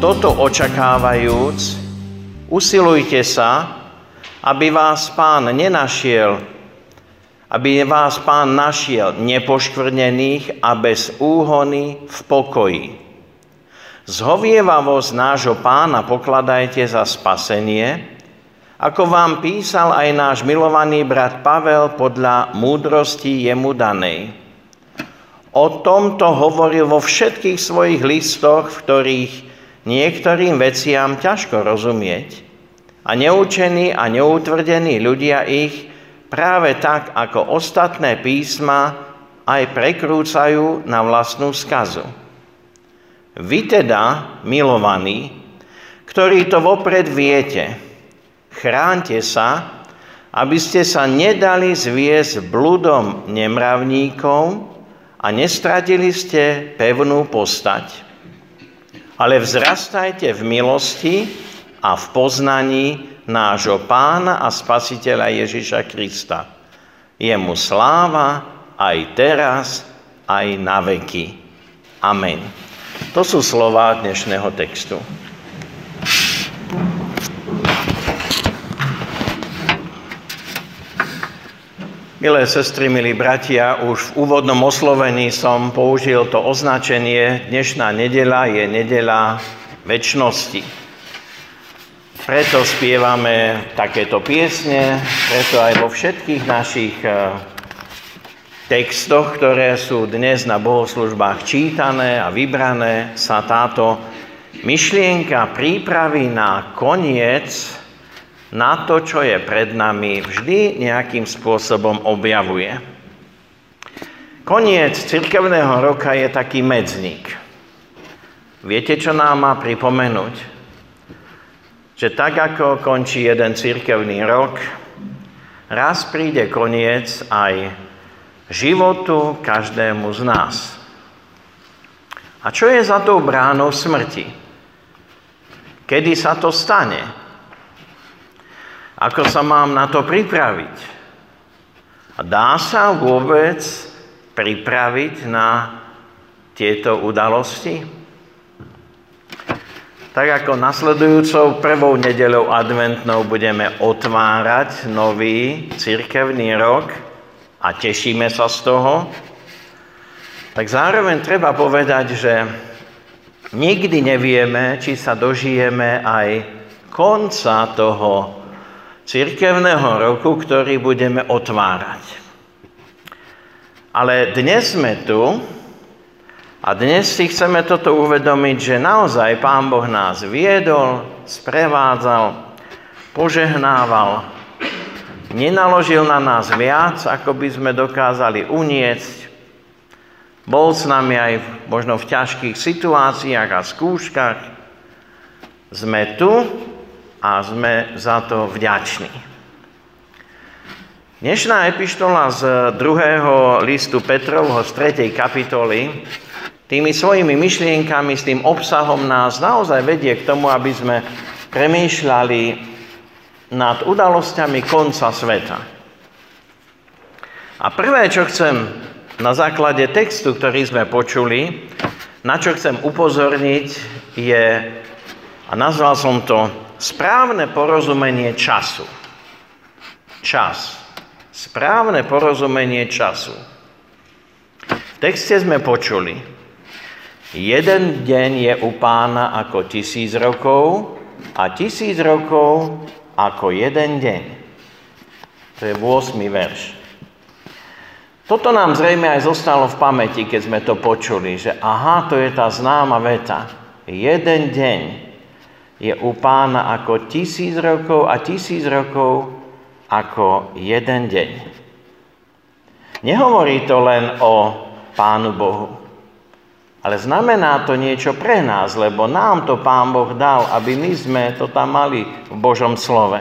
toto očakávajúc, usilujte sa, aby vás pán nenašiel, aby vás pán našiel nepoškvrnených a bez úhony v pokoji. Zhovievavosť nášho pána pokladajte za spasenie, ako vám písal aj náš milovaný brat Pavel podľa múdrosti jemu danej. O tomto hovoril vo všetkých svojich listoch, v ktorých niektorým veciam ťažko rozumieť a neučení a neutvrdení ľudia ich práve tak ako ostatné písma aj prekrúcajú na vlastnú skazu. Vy teda, milovaní, ktorí to vopred viete, chránte sa, aby ste sa nedali zviesť bludom nemravníkov a nestratili ste pevnú postať ale vzrastajte v milosti a v poznaní nášho pána a spasiteľa Ježiša Krista. Jemu sláva aj teraz, aj na veky. Amen. To sú slova dnešného textu. Milé sestry, milí bratia, už v úvodnom oslovení som použil to označenie dnešná nedela je nedela väčšnosti. Preto spievame takéto piesne, preto aj vo všetkých našich eh, textoch, ktoré sú dnes na bohoslužbách čítané a vybrané, sa táto myšlienka prípravy na koniec na to, čo je pred nami, vždy nejakým spôsobom objavuje. Koniec cirkevného roka je taký medzník. Viete, čo nám má pripomenúť? Že tak, ako končí jeden cirkevný rok, raz príde koniec aj životu každému z nás. A čo je za tou bránou smrti? Kedy sa to stane? Ako sa mám na to pripraviť? A dá sa vôbec pripraviť na tieto udalosti? Tak ako nasledujúcou prvou nedeľou adventnou budeme otvárať nový cirkevný rok a tešíme sa z toho, tak zároveň treba povedať, že nikdy nevieme, či sa dožijeme aj konca toho cirkevného roku, ktorý budeme otvárať. Ale dnes sme tu a dnes si chceme toto uvedomiť, že naozaj Pán Boh nás viedol, sprevádzal, požehnával, nenaložil na nás viac, ako by sme dokázali uniesť. Bol s nami aj možno v ťažkých situáciách a skúškach. Sme tu a sme za to vďační. Dnešná epištola z druhého listu Petrovho z 3. kapitoly tými svojimi myšlienkami, s tým obsahom nás naozaj vedie k tomu, aby sme premýšľali nad udalosťami konca sveta. A prvé, čo chcem na základe textu, ktorý sme počuli, na čo chcem upozorniť, je, a nazval som to správne porozumenie času. Čas. Správne porozumenie času. V texte sme počuli, jeden deň je u pána ako tisíc rokov a tisíc rokov ako jeden deň. To je 8. verš. Toto nám zrejme aj zostalo v pamäti, keď sme to počuli, že aha, to je tá známa veta. Jeden deň je u pána ako tisíc rokov a tisíc rokov ako jeden deň. Nehovorí to len o Pánu Bohu. Ale znamená to niečo pre nás, lebo nám to Pán Boh dal, aby my sme to tam mali v Božom slove.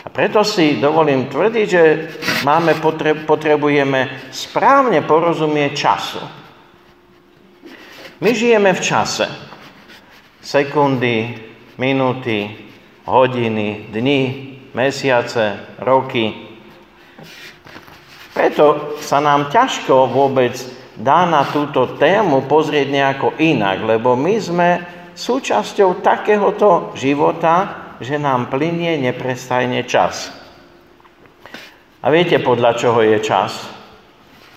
A preto si dovolím tvrdiť, že máme, potrebujeme správne porozumieť času. My žijeme v čase. Sekundy, minúty, hodiny, dni, mesiace, roky. Preto sa nám ťažko vôbec dá na túto tému pozrieť nejako inak, lebo my sme súčasťou takéhoto života, že nám plinie neprestajne čas. A viete, podľa čoho je čas?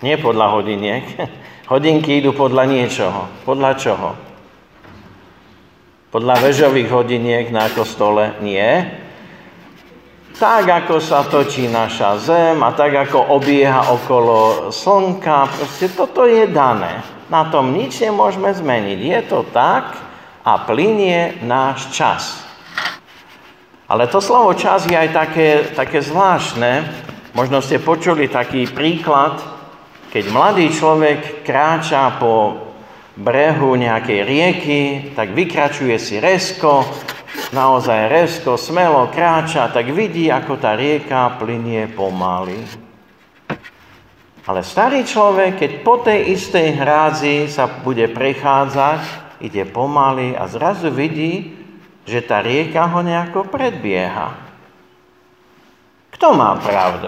Nie podľa hodiniek. Hodinky idú podľa niečoho. Podľa čoho? Podľa vežových hodiniek na kostole? Nie tak ako sa točí naša Zem a tak ako obieha okolo Slnka, proste toto je dané. Na tom nič nemôžeme zmeniť. Je to tak a plinie náš čas. Ale to slovo čas je aj také, také zvláštne. Možno ste počuli taký príklad, keď mladý človek kráča po brehu nejakej rieky, tak vykračuje si resko naozaj resko, smelo kráča, tak vidí, ako tá rieka plinie pomaly. Ale starý človek, keď po tej istej hrádzi sa bude prechádzať, ide pomaly a zrazu vidí, že tá rieka ho nejako predbieha. Kto má pravdu?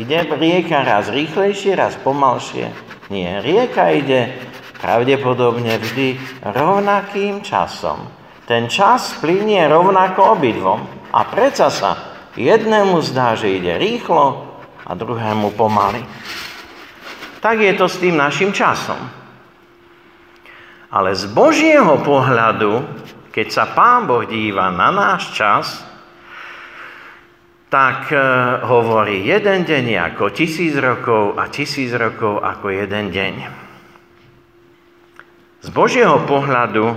Ide rieka raz rýchlejšie, raz pomalšie? Nie, rieka ide pravdepodobne vždy rovnakým časom. Ten čas plinie rovnako obidvom. A predsa sa jednému zdá, že ide rýchlo a druhému pomaly. Tak je to s tým našim časom. Ale z Božieho pohľadu, keď sa Pán Boh díva na náš čas, tak e, hovorí, jeden deň ako tisíc rokov a tisíc rokov ako jeden deň. Z Božieho pohľadu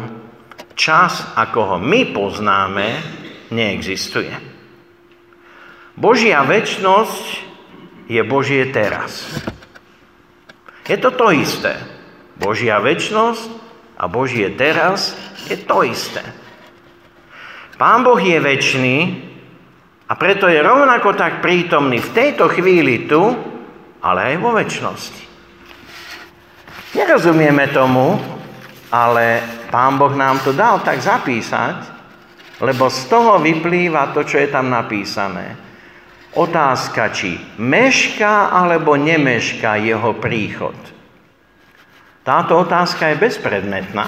čas, ako ho my poznáme, neexistuje. Božia väčnosť je Božie teraz. Je to to isté. Božia väčnosť a Božie teraz je to isté. Pán Boh je väčší a preto je rovnako tak prítomný v tejto chvíli tu, ale aj vo väčšnosti. Nerozumieme tomu, ale Pán Boh nám to dal tak zapísať, lebo z toho vyplýva to, čo je tam napísané. Otázka, či mešká alebo nemešká jeho príchod. Táto otázka je bezpredmetná.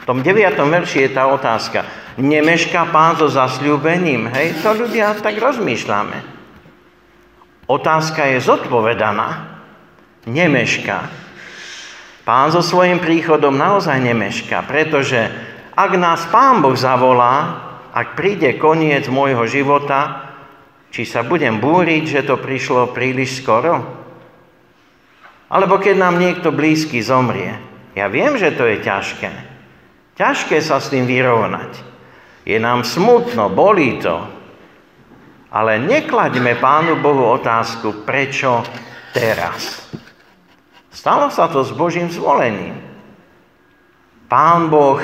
V tom 9. verši je tá otázka. Nemešká pán so zasľúbením? Hej, to ľudia tak rozmýšľame. Otázka je zodpovedaná. Nemešká. Pán so svojím príchodom naozaj nemeška, pretože ak nás Pán Boh zavolá, ak príde koniec môjho života, či sa budem búriť, že to prišlo príliš skoro? Alebo keď nám niekto blízky zomrie. Ja viem, že to je ťažké. Ťažké sa s tým vyrovnať. Je nám smutno, bolí to. Ale neklaďme Pánu Bohu otázku, prečo teraz. Stalo sa to s Božím zvolením. Pán Boh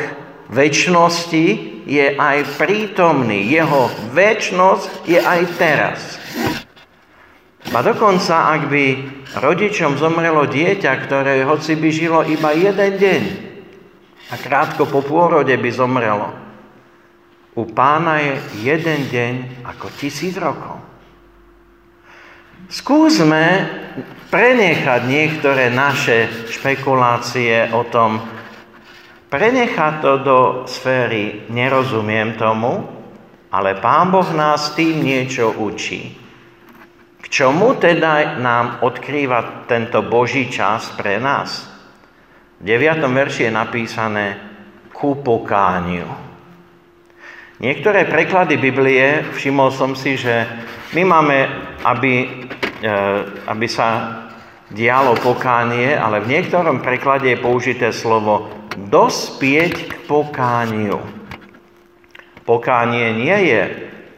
väčšnosti je aj prítomný. Jeho väčšnosť je aj teraz. A dokonca, ak by rodičom zomrelo dieťa, ktoré hoci by žilo iba jeden deň a krátko po pôrode by zomrelo, u pána je jeden deň ako tisíc rokov. Skúsme prenechať niektoré naše špekulácie o tom, prenechať to do sféry nerozumiem tomu, ale Pán Boh nás tým niečo učí. K čomu teda nám odkrýva tento Boží čas pre nás? V 9. verši je napísané ku pokániu. Niektoré preklady Biblie, všimol som si, že my máme, aby aby sa dialo pokánie, ale v niektorom preklade je použité slovo dospieť k pokániu. Pokánie nie je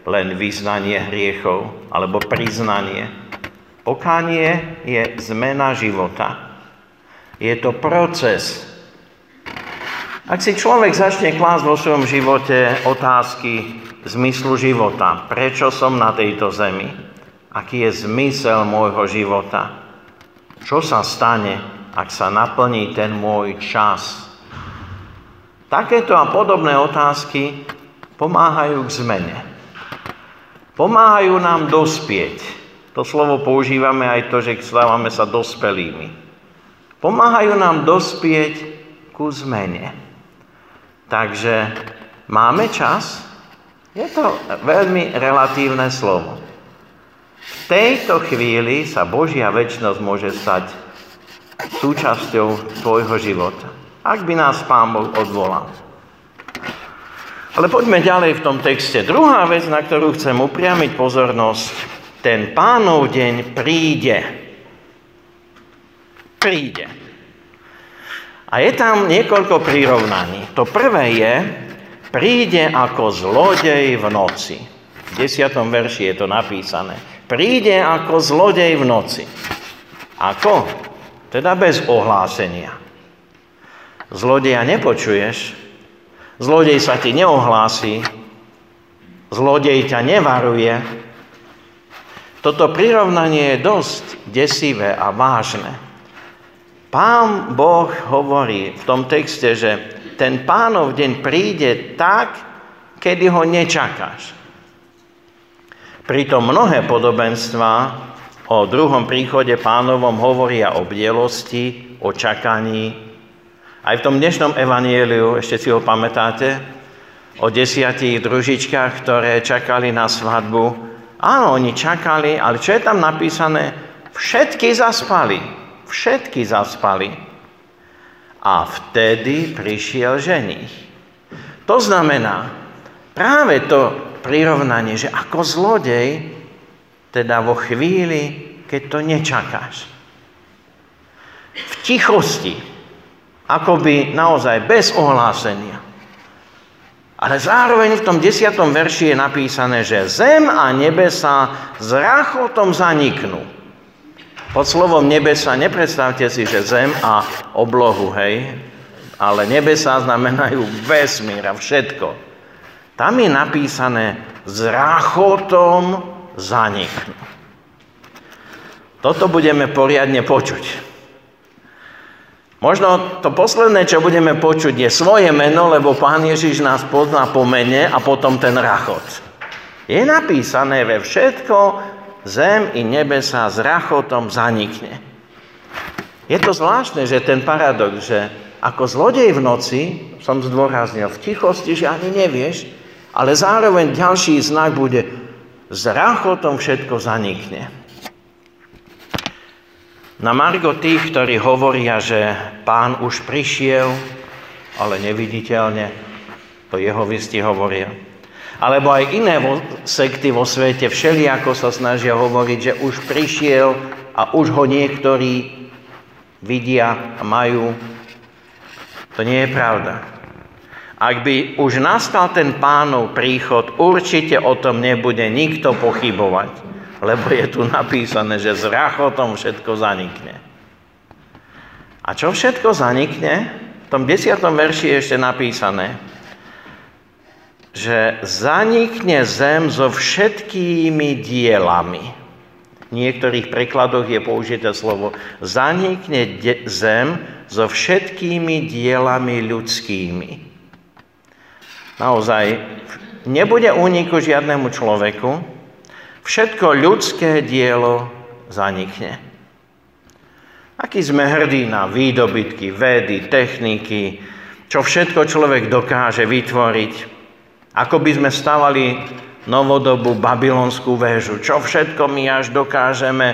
len vyznanie hriechov alebo priznanie. Pokánie je zmena života. Je to proces Ak si človek začne klásť vo svojom živote otázky zmyslu života, prečo som na tejto zemi, aký je zmysel môjho života, čo sa stane, ak sa naplní ten môj čas. Takéto a podobné otázky pomáhajú k zmene. Pomáhajú nám dospieť. To slovo používame aj to, že stávame sa dospelými. Pomáhajú nám dospieť ku zmene. Takže máme čas? Je to veľmi relatívne slovo. Tejto chvíli sa Božia väčšnosť môže stať súčasťou tvojho života. Ak by nás Pán Boh odvolal. Ale poďme ďalej v tom texte. Druhá vec, na ktorú chcem upriamiť pozornosť, ten pánov deň príde. Príde. A je tam niekoľko prirovnaní. To prvé je, príde ako zlodej v noci. V desiatom verši je to napísané. Príde ako zlodej v noci. Ako? Teda bez ohlásenia. Zlodeja nepočuješ, zlodej sa ti neohlási, zlodej ťa nevaruje. Toto prirovnanie je dosť desivé a vážne. Pán Boh hovorí v tom texte, že ten pánov deň príde tak, kedy ho nečakáš. Pritom mnohé podobenstva o druhom príchode pánovom hovoria o bdelosti, o čakaní. Aj v tom dnešnom evanieliu, ešte si ho pamätáte, o desiatich družičkách, ktoré čakali na svadbu. Áno, oni čakali, ale čo je tam napísané? Všetky zaspali. Všetky zaspali. A vtedy prišiel ženich. To znamená práve to prirovnanie, že ako zlodej, teda vo chvíli, keď to nečakáš. V tichosti, akoby naozaj bez ohlásenia. Ale zároveň v tom desiatom verši je napísané, že zem a nebesa s rachotom zaniknú. Pod slovom nebesa nepredstavte si, že zem a oblohu, hej, ale nebesa znamenajú vesmír a všetko. Tam je napísané s ráchotom zaniknú. Toto budeme poriadne počuť. Možno to posledné, čo budeme počuť, je svoje meno, lebo Pán Ježiš nás pozná po mene a potom ten rachot. Je napísané ve všetko, zem i nebesa s rachotom zanikne. Je to zvláštne, že ten paradox, že ako zlodej v noci, som zdôraznil, v tichosti, že ani nevieš, ale zároveň ďalší znak bude, s rachotom všetko zanikne. Na Margo tých, ktorí hovoria, že pán už prišiel, ale neviditeľne, to jeho visti hovoria. Alebo aj iné sekty vo svete všelijako sa snažia hovoriť, že už prišiel a už ho niektorí vidia a majú. To nie je pravda. Ak by už nastal ten pánov príchod, určite o tom nebude nikto pochybovať, lebo je tu napísané, že s rachotom všetko zanikne. A čo všetko zanikne? V tom desiatom verši je ešte napísané, že zanikne zem so všetkými dielami. V niektorých prekladoch je použité slovo zanikne zem so všetkými dielami ľudskými. Naozaj, nebude úniku žiadnemu človeku, všetko ľudské dielo zanikne. Aký sme hrdí na výdobytky, vedy, techniky, čo všetko človek dokáže vytvoriť, ako by sme stavali novodobú babylonskú väžu. Čo všetko my až dokážeme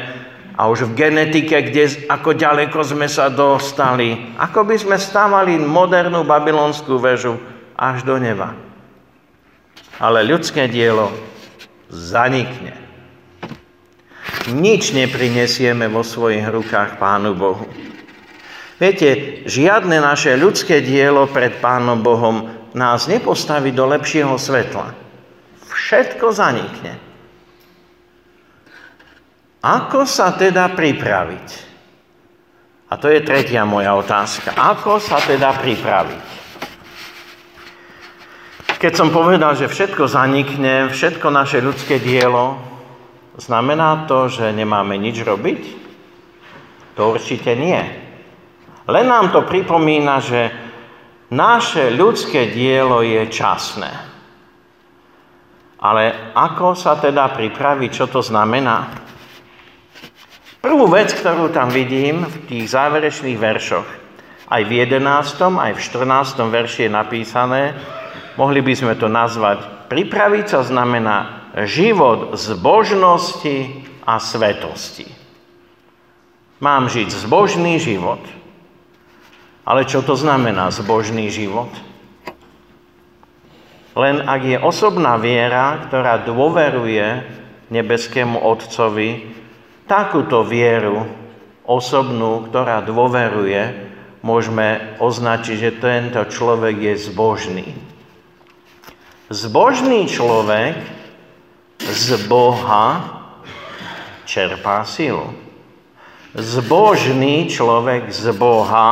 a už v genetike, kde, ako ďaleko sme sa dostali. Ako by sme stavali modernú babylonskú väžu až do neba. Ale ľudské dielo zanikne. Nič neprinesieme vo svojich rukách Pánu Bohu. Viete, žiadne naše ľudské dielo pred Pánom Bohom nás nepostaví do lepšieho svetla. Všetko zanikne. Ako sa teda pripraviť? A to je tretia moja otázka. Ako sa teda pripraviť? Keď som povedal, že všetko zanikne, všetko naše ľudské dielo, znamená to, že nemáme nič robiť? To určite nie. Len nám to pripomína, že naše ľudské dielo je časné. Ale ako sa teda pripraviť, čo to znamená? Prvú vec, ktorú tam vidím v tých záverečných veršoch, aj v 11., aj v 14. verši je napísané, mohli by sme to nazvať, pripraviť sa znamená život zbožnosti a svetosti. Mám žiť zbožný život. Ale čo to znamená zbožný život? Len ak je osobná viera, ktorá dôveruje nebeskému Otcovi, takúto vieru osobnú, ktorá dôveruje, môžeme označiť, že tento človek je zbožný. Zbožný človek z Boha čerpá silu. Zbožný človek z Boha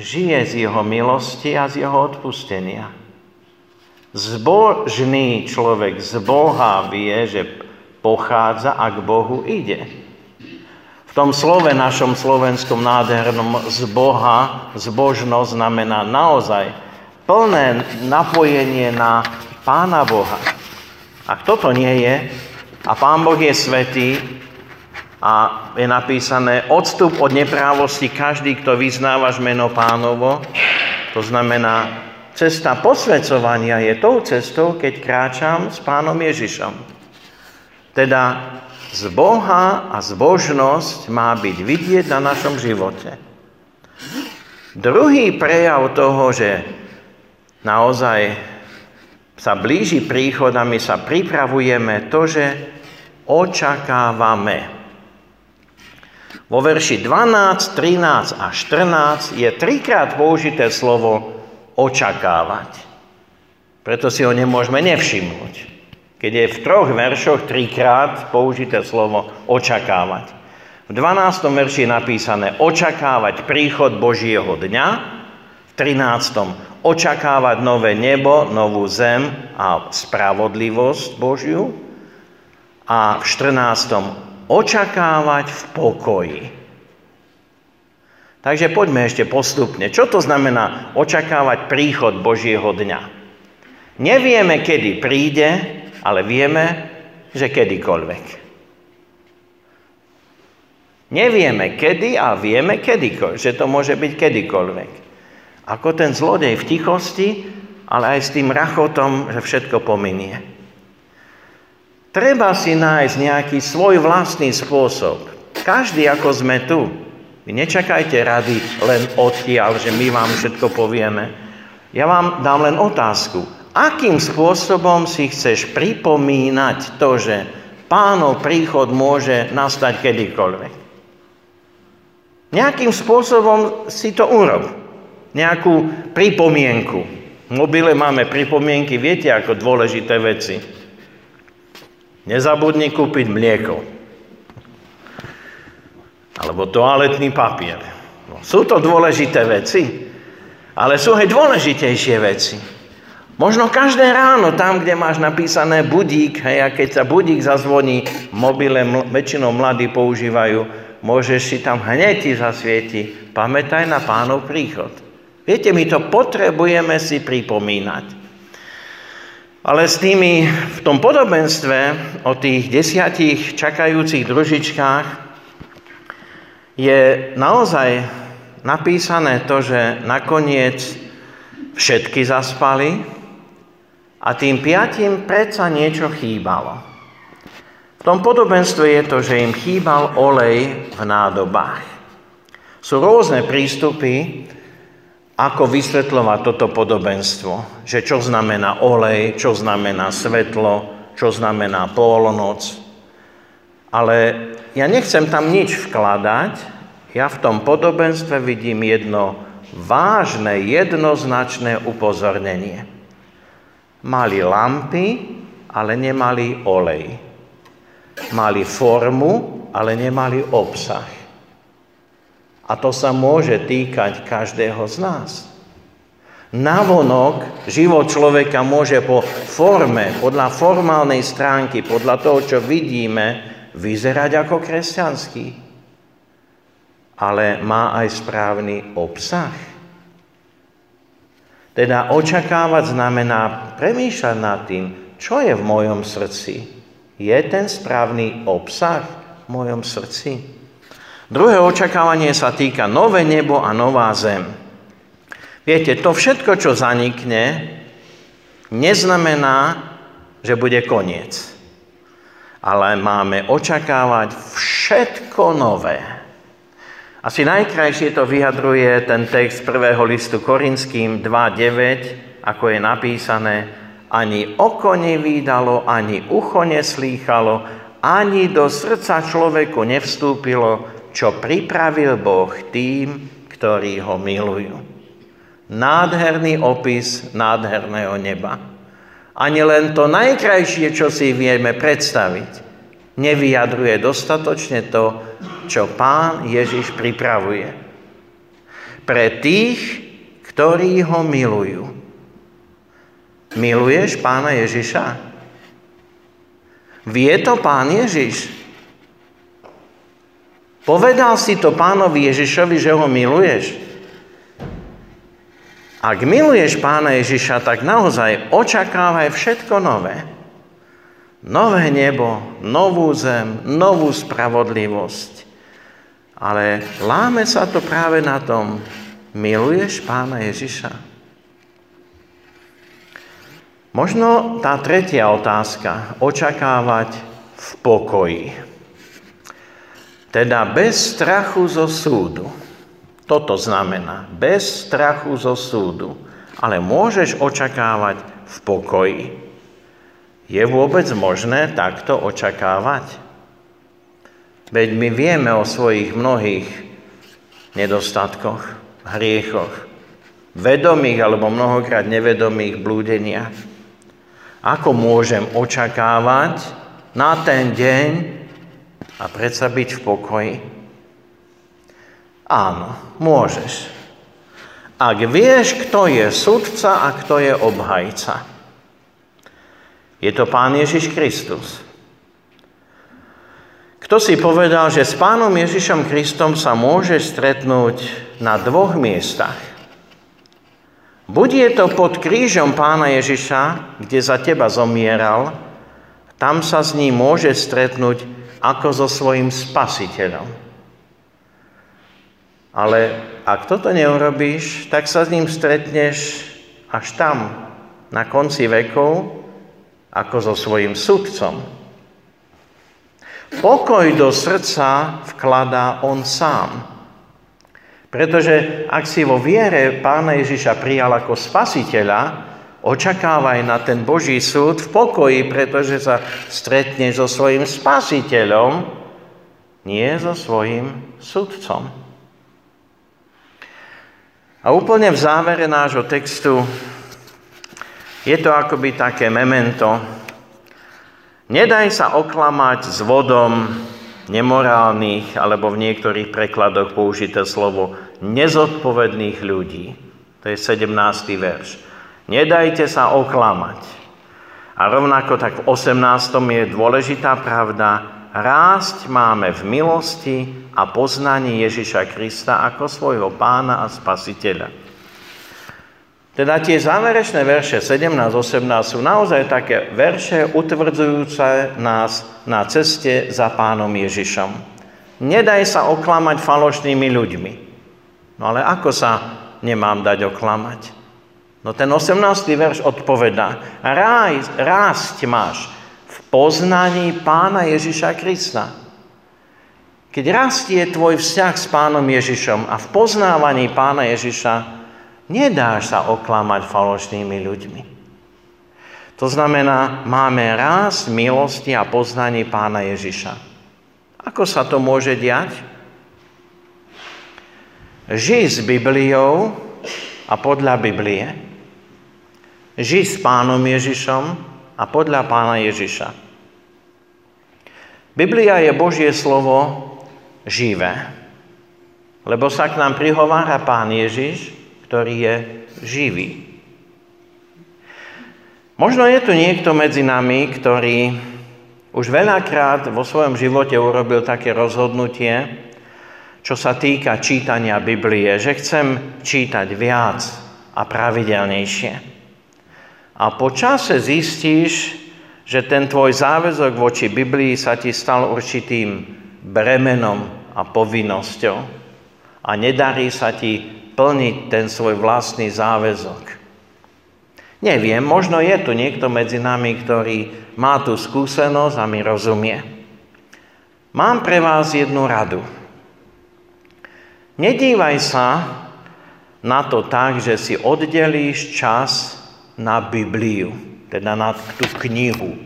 žije z jeho milosti a z jeho odpustenia. Zbožný človek z Boha vie, že pochádza a k Bohu ide. V tom slove našom slovenskom nádhernom z Boha, zbožnosť znamená naozaj plné napojenie na Pána Boha. Ak toto nie je, a Pán Boh je svetý, a je napísané, odstup od neprávosti každý, kto vyznávaš meno pánovo. To znamená, cesta posvedcovania je tou cestou, keď kráčam s pánom Ježišom. Teda z Boha a zbožnosť má byť vidieť na našom živote. Druhý prejav toho, že naozaj sa blíži príchod a my sa pripravujeme, to, že očakávame. Vo verši 12, 13 a 14 je trikrát použité slovo očakávať. Preto si ho nemôžeme nevšimnúť. Keď je v troch veršoch trikrát použité slovo očakávať. V 12. verši je napísané očakávať príchod Božieho dňa, v 13. očakávať nové nebo, novú zem a spravodlivosť Božiu a v 14 očakávať v pokoji. Takže poďme ešte postupne. Čo to znamená očakávať príchod Božieho dňa? Nevieme, kedy príde, ale vieme, že kedykoľvek. Nevieme kedy a vieme kedykoľvek, že to môže byť kedykoľvek. Ako ten zlodej v tichosti, ale aj s tým rachotom, že všetko pominie. Treba si nájsť nejaký svoj vlastný spôsob. Každý, ako sme tu. Vy nečakajte rady len odtiaľ, že my vám všetko povieme. Ja vám dám len otázku. Akým spôsobom si chceš pripomínať to, že pánov príchod môže nastať kedykoľvek? Nejakým spôsobom si to urob. Nejakú pripomienku. V mobile máme pripomienky, viete, ako dôležité veci. Nezabudni kúpiť mlieko. Alebo toaletný papier. No, sú to dôležité veci, ale sú aj dôležitejšie veci. Možno každé ráno, tam, kde máš napísané budík, hej, a keď sa budík zazvoní, mobile ml- väčšinou mladí používajú, môžeš si tam hneď ti zasvieti, pamätaj na pánov príchod. Viete, my to potrebujeme si pripomínať. Ale s tými v tom podobenstve o tých desiatich čakajúcich družičkách je naozaj napísané to, že nakoniec všetky zaspali a tým piatim predsa niečo chýbalo. V tom podobenstve je to, že im chýbal olej v nádobách. Sú rôzne prístupy, ako vysvetľovať toto podobenstvo, že čo znamená olej, čo znamená svetlo, čo znamená polnoc. Ale ja nechcem tam nič vkladať, ja v tom podobenstve vidím jedno vážne, jednoznačné upozornenie. Mali lampy, ale nemali olej. Mali formu, ale nemali obsah. A to sa môže týkať každého z nás. Navonok život človeka môže po forme, podľa formálnej stránky, podľa toho, čo vidíme, vyzerať ako kresťanský. Ale má aj správny obsah. Teda očakávať znamená premýšľať nad tým, čo je v mojom srdci. Je ten správny obsah v mojom srdci? Druhé očakávanie sa týka nové nebo a nová zem. Viete, to všetko, čo zanikne, neznamená, že bude koniec. Ale máme očakávať všetko nové. Asi najkrajšie to vyjadruje ten text prvého listu Korinským 2.9, ako je napísané, ani oko nevýdalo, ani ucho neslýchalo, ani do srdca človeku nevstúpilo, čo pripravil Boh tým, ktorí ho milujú. Nádherný opis nádherného neba. Ani len to najkrajšie, čo si vieme predstaviť, nevyjadruje dostatočne to, čo pán Ježiš pripravuje. Pre tých, ktorí ho milujú. Miluješ pána Ježiša? Vie to pán Ježiš? Povedal si to pánovi Ježišovi, že ho miluješ? Ak miluješ pána Ježiša, tak naozaj očakávaj všetko nové. Nové nebo, novú zem, novú spravodlivosť. Ale láme sa to práve na tom, miluješ pána Ježiša? Možno tá tretia otázka, očakávať v pokoji. Teda bez strachu zo súdu. Toto znamená, bez strachu zo súdu, ale môžeš očakávať v pokoji. Je vôbec možné takto očakávať? Veď my vieme o svojich mnohých nedostatkoch, hriechoch, vedomých alebo mnohokrát nevedomých blúdeniach. Ako môžem očakávať na ten deň a predsa byť v pokoji? Áno, môžeš. Ak vieš, kto je sudca a kto je obhajca. Je to Pán Ježiš Kristus. Kto si povedal, že s Pánom Ježišom Kristom sa môže stretnúť na dvoch miestach. Buď je to pod krížom Pána Ježiša, kde za teba zomieral, tam sa s ním môže stretnúť ako so svojim spasiteľom. Ale ak toto neurobíš, tak sa s ním stretneš až tam, na konci vekov, ako so svojím sudcom. Pokoj do srdca vkladá on sám. Pretože ak si vo viere pána Ježiša prijal ako spasiteľa, očakávaj na ten Boží súd v pokoji, pretože sa stretneš so svojím spasiteľom, nie so svojím sudcom. A úplne v závere nášho textu je to akoby také memento. Nedaj sa oklamať s vodom nemorálnych, alebo v niektorých prekladoch použité slovo nezodpovedných ľudí. To je 17. verš. Nedajte sa oklamať. A rovnako tak v 18. je dôležitá pravda, rásť máme v milosti a poznaní Ježiša Krista ako svojho pána a spasiteľa. Teda tie záverečné verše 17-18 sú naozaj také verše utvrdzujúce nás na ceste za pánom Ježišom. Nedaj sa oklamať falošnými ľuďmi. No ale ako sa nemám dať oklamať? No ten 18. verš odpovedá, rásť máš poznaní pána Ježiša Krista. Keď rastie tvoj vzťah s pánom Ježišom a v poznávaní pána Ježiša, nedáš sa oklamať falošnými ľuďmi. To znamená, máme rásť milosti a poznaní pána Ježiša. Ako sa to môže diať? Žij s Bibliou a podľa Biblie. Žij s pánom Ježišom a podľa pána Ježiša. Biblia je Božie slovo živé, lebo sa k nám prihovára pán Ježiš, ktorý je živý. Možno je tu niekto medzi nami, ktorý už veľakrát vo svojom živote urobil také rozhodnutie, čo sa týka čítania Biblie, že chcem čítať viac a pravidelnejšie. A po čase zistíš, že ten tvoj záväzok voči Biblii sa ti stal určitým bremenom a povinnosťou a nedarí sa ti plniť ten svoj vlastný záväzok. Neviem, možno je tu niekto medzi nami, ktorý má tú skúsenosť a mi rozumie. Mám pre vás jednu radu. Nedívaj sa na to tak, že si oddelíš čas na Bibliu, teda na tú knihu.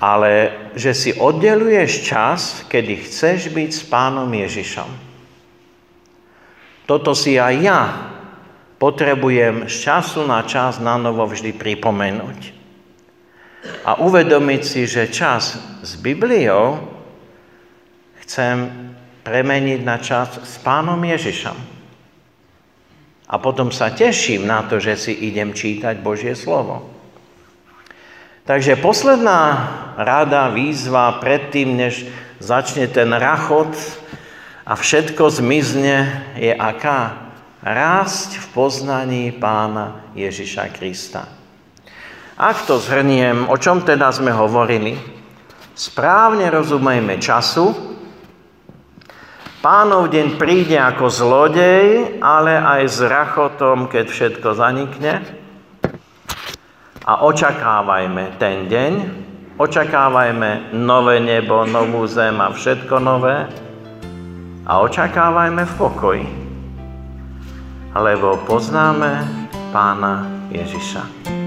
Ale že si oddeluješ čas, kedy chceš byť s pánom Ježišom. Toto si aj ja potrebujem z času na čas na novo vždy pripomenúť. A uvedomiť si, že čas s Bibliou chcem premeniť na čas s Pánom Ježišom. A potom sa teším na to, že si idem čítať Božie slovo. Takže posledná rada, výzva predtým, než začne ten rachot a všetko zmizne, je aká? rásť v poznaní pána Ježiša Krista. Ak to zhrniem, o čom teda sme hovorili? Správne rozumejme času. Pánov deň príde ako zlodej, ale aj s rachotom, keď všetko zanikne. A očakávajme ten deň, očakávajme nové nebo, novú zem a všetko nové. A očakávajme v pokoji lebo poznáme Pána Ježiša.